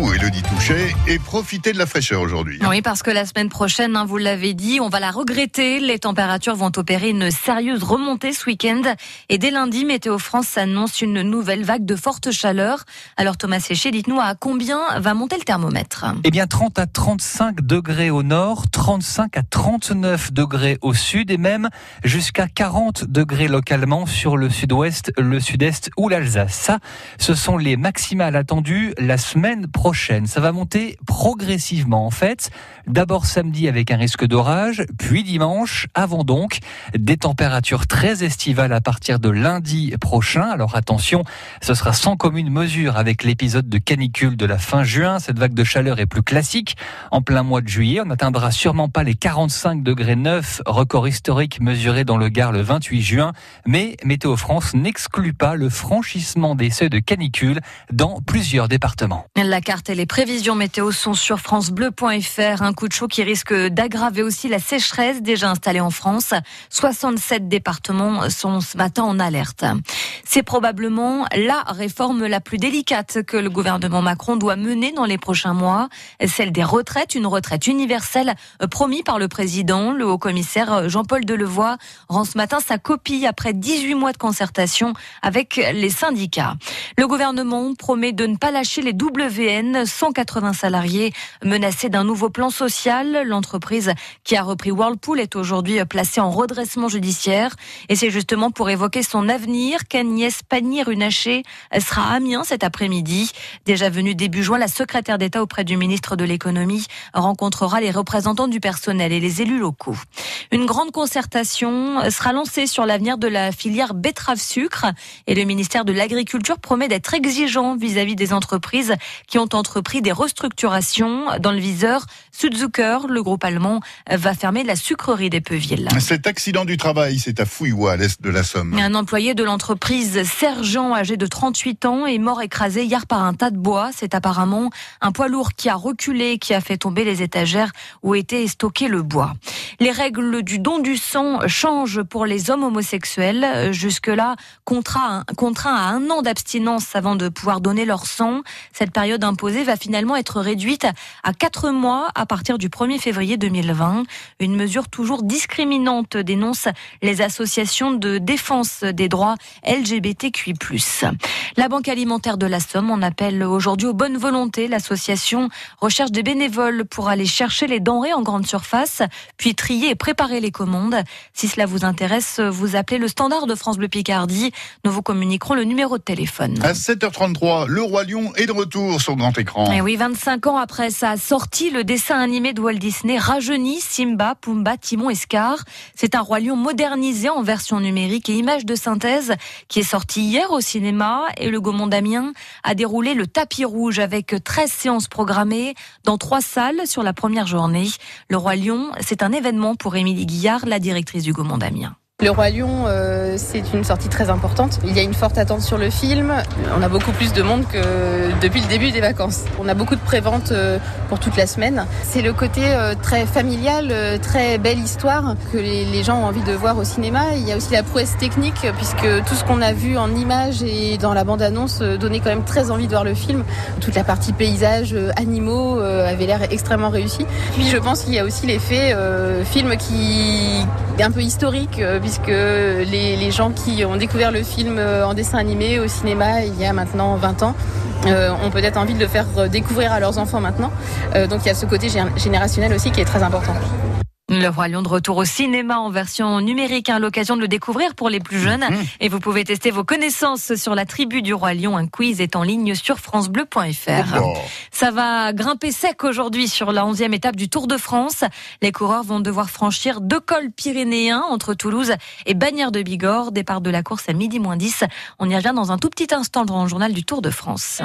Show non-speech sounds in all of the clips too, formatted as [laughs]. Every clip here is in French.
vous, Elodie Touchet, et profitez de la fraîcheur aujourd'hui. Oui, parce que la semaine prochaine, hein, vous l'avez dit, on va la regretter. Les températures vont opérer une sérieuse remontée ce week-end. Et dès lundi, Météo France annonce une nouvelle vague de forte chaleur. Alors Thomas Séché, dites-nous à combien va monter le thermomètre? Eh bien 30 à 35 degrés au nord, 35 à 39 degrés au sud et même jusqu'à 40 degrés localement sur le sud-ouest, le sud-est ou l'Alsace. Ça, ce sont les maximales attendues la semaine prochaine. Ça va monter progressivement en fait. D'abord samedi avec un risque d'orage, puis dimanche, avant donc des températures très estivales à partir de lundi prochain. Alors attention, ce sera sans commune mesure avec l'épisode de canicule de la fin juin. Cette vague de chaleur est plus classique. En plein mois de juillet, on n'atteindra sûrement pas les 45 degrés 9, record historique mesuré dans le Gard le 28 juin. Mais Météo France n'exclut pas le franchissement des seuils de canicule dans plusieurs départements. Et les prévisions météo sont sur francebleu.fr. Un coup de chaud qui risque d'aggraver aussi la sécheresse déjà installée en France. 67 départements sont ce matin en alerte. C'est probablement la réforme la plus délicate que le gouvernement Macron doit mener dans les prochains mois, celle des retraites, une retraite universelle promise par le président. Le haut-commissaire Jean-Paul Delevoye rend ce matin sa copie après 18 mois de concertation avec les syndicats. Le gouvernement promet de ne pas lâcher les WN, 180 salariés menacés d'un nouveau plan social. L'entreprise qui a repris Whirlpool est aujourd'hui placée en redressement judiciaire et c'est justement pour évoquer son avenir qu'Agnès Pannier-Runacher sera à Amiens cet après-midi. Déjà venue début juin, la secrétaire d'État auprès du ministre de l'économie rencontrera les représentants du personnel et les élus locaux. Une grande concertation sera lancée sur l'avenir de la filière betterave-sucre et le ministère de l'Agriculture promet d'être exigeant vis-à-vis des entreprises qui ont entrepris des restructurations. Dans le viseur, Sudzucker, le groupe allemand, va fermer la sucrerie d'Epeuville. Cet accident du travail, c'est à Fouillois, à l'est de la Somme. Un employé de l'entreprise Sergent, âgé de 38 ans, est mort écrasé hier par un tas de bois. C'est apparemment un poids lourd qui a reculé, qui a fait tomber les étagères où était stocké le bois. Les règles du don du sang changent pour les hommes homosexuels. Jusque-là, contraint, contraint à un an d'abstinence avant de pouvoir donner leur sang. Cette période imposée va finalement être réduite à quatre mois à partir du 1er février 2020. Une mesure toujours discriminante dénonce les associations de défense des droits LGBTQI+. La Banque alimentaire de la Somme en appelle aujourd'hui aux bonnes volontés. L'association recherche des bénévoles pour aller chercher les denrées en grande surface, puis trier et préparer les commandes. Si cela vous intéresse, vous appelez le standard de France Bleu Picardie. Nous vous communiquerons le numéro de téléphone. À 7h33, le Roi Lion est de retour sur grand écran. Et oui, 25 ans après sa sortie, le dessin animé de Walt Disney rajeunit Simba, Pumba, Timon et Scar. C'est un Roi Lion modernisé en version numérique et image de synthèse qui est sorti hier au cinéma et le Gaumont d'Amiens a déroulé le tapis rouge avec 13 séances programmées dans trois salles sur la première journée. Le Roi Lion, c'est un événement pour Émilie Guillard, la directrice du Gaumont d'Amiens. Le Roi Lion, euh, c'est une sortie très importante. Il y a une forte attente sur le film. On a beaucoup plus de monde que depuis le début des vacances. On a beaucoup de préventes euh, pour toute la semaine. C'est le côté euh, très familial, très belle histoire que les, gens ont envie de voir au cinéma. Il y a aussi la prouesse technique puisque tout ce qu'on a vu en images et dans la bande-annonce donnait quand même très envie de voir le film. Toute la partie paysage, animaux avait l'air extrêmement réussi. Puis je pense qu'il y a aussi l'effet film qui un peu historique puisque les, gens qui ont découvert le film en dessin animé au cinéma il y a maintenant 20 ans euh, ont peut-être envie de le faire découvrir à leurs enfants maintenant. Euh, donc il y a ce côté générationnel aussi qui est très important. Le Roi Lion de retour au cinéma en version numérique, hein, l'occasion de le découvrir pour les plus jeunes. Mmh. Et vous pouvez tester vos connaissances sur la tribu du Roi Lion. Un quiz est en ligne sur francebleu.fr. Oh Ça va grimper sec aujourd'hui sur la 11e étape du Tour de France. Les coureurs vont devoir franchir deux cols pyrénéens entre Toulouse et Bagnères de Bigorre. Départ de la course à midi moins 10. On y revient dans un tout petit instant dans le journal du Tour de France.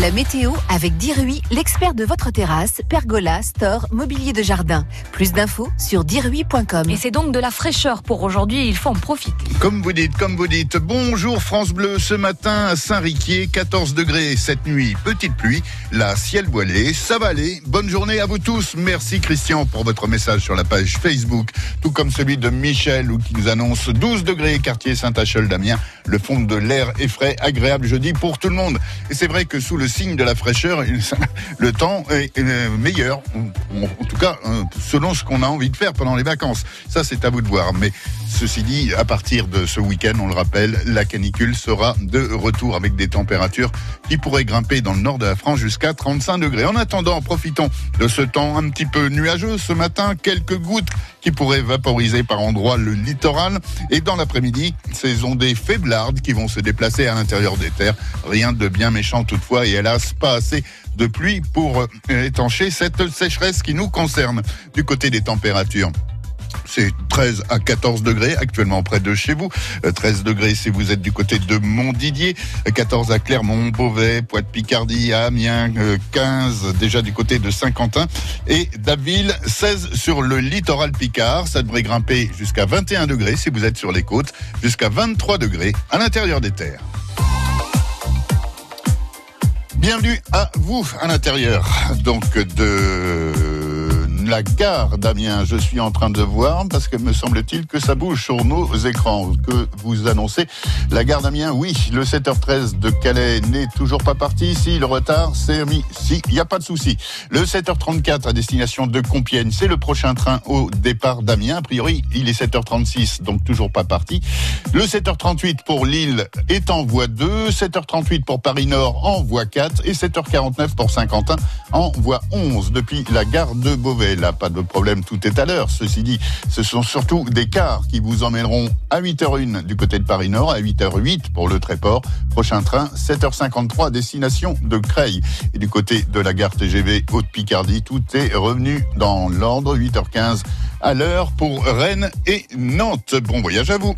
La météo avec Dirui, l'expert de votre terrasse, pergola, store, mobilier de jardin. Plus d'infos sur dirui.com. Et c'est donc de la fraîcheur pour aujourd'hui, il faut en profiter. Comme vous dites, comme vous dites, bonjour France Bleu, ce matin à Saint-Riquier, 14 degrés, cette nuit, petite pluie, la ciel voilé, ça va aller, bonne journée à vous tous, merci Christian pour votre message sur la page Facebook, tout comme celui de Michel qui nous annonce 12 degrés, quartier Saint-Achel-Damien, le fond de l'air est frais, agréable jeudi pour tout le monde. Et c'est vrai que sous le signe de la fraîcheur, [laughs] le temps est meilleur, en tout cas euh, ce qu'on a envie de faire pendant les vacances. Ça, c'est à vous de voir. Mais ceci dit, à partir de ce week-end, on le rappelle, la canicule sera de retour avec des températures qui pourraient grimper dans le nord de la France jusqu'à 35 degrés. En attendant, profitons de ce temps un petit peu nuageux ce matin, quelques gouttes qui pourraient vaporiser par endroits le littoral. Et dans l'après-midi, ces ondées faiblardes qui vont se déplacer à l'intérieur des terres. Rien de bien méchant toutefois et hélas pas assez de pluie pour euh, étancher cette sécheresse qui nous concerne. Du côté des températures, c'est 13 à 14 degrés actuellement près de chez vous. 13 euh, degrés si vous êtes du côté de Montdidier, 14 à Clermont, Beauvais, Poite-Picardie, Amiens, 15 euh, déjà du côté de Saint-Quentin et Daville, 16 sur le littoral Picard. Ça devrait grimper jusqu'à 21 degrés si vous êtes sur les côtes, jusqu'à 23 degrés à l'intérieur des terres. Bienvenue à vous à l'intérieur donc de la gare d'Amiens. Je suis en train de voir parce que me semble-t-il que ça bouge sur nos écrans. Que vous annoncez la gare d'Amiens Oui, le 7h13 de Calais n'est toujours pas parti. Si le retard s'est mis, si il n'y a pas de souci. Le 7h34 à destination de Compiègne, c'est le prochain train au départ d'Amiens. A priori, il est 7h36, donc toujours pas parti. Le 7h38 pour Lille est en voie 2, 7h38 pour Paris Nord en voie 4 et 7h49 pour Saint-Quentin en voie 11 depuis la gare de Beauvais pas de problème, tout est à l'heure. Ceci dit, ce sont surtout des cars qui vous emmèneront à 8h01 du côté de Paris Nord, à 8h08 pour le Tréport. Prochain train, 7h53, destination de Creil. Et du côté de la gare TGV Haute-Picardie, tout est revenu dans l'ordre, 8h15 à l'heure pour Rennes et Nantes. Bon voyage à vous.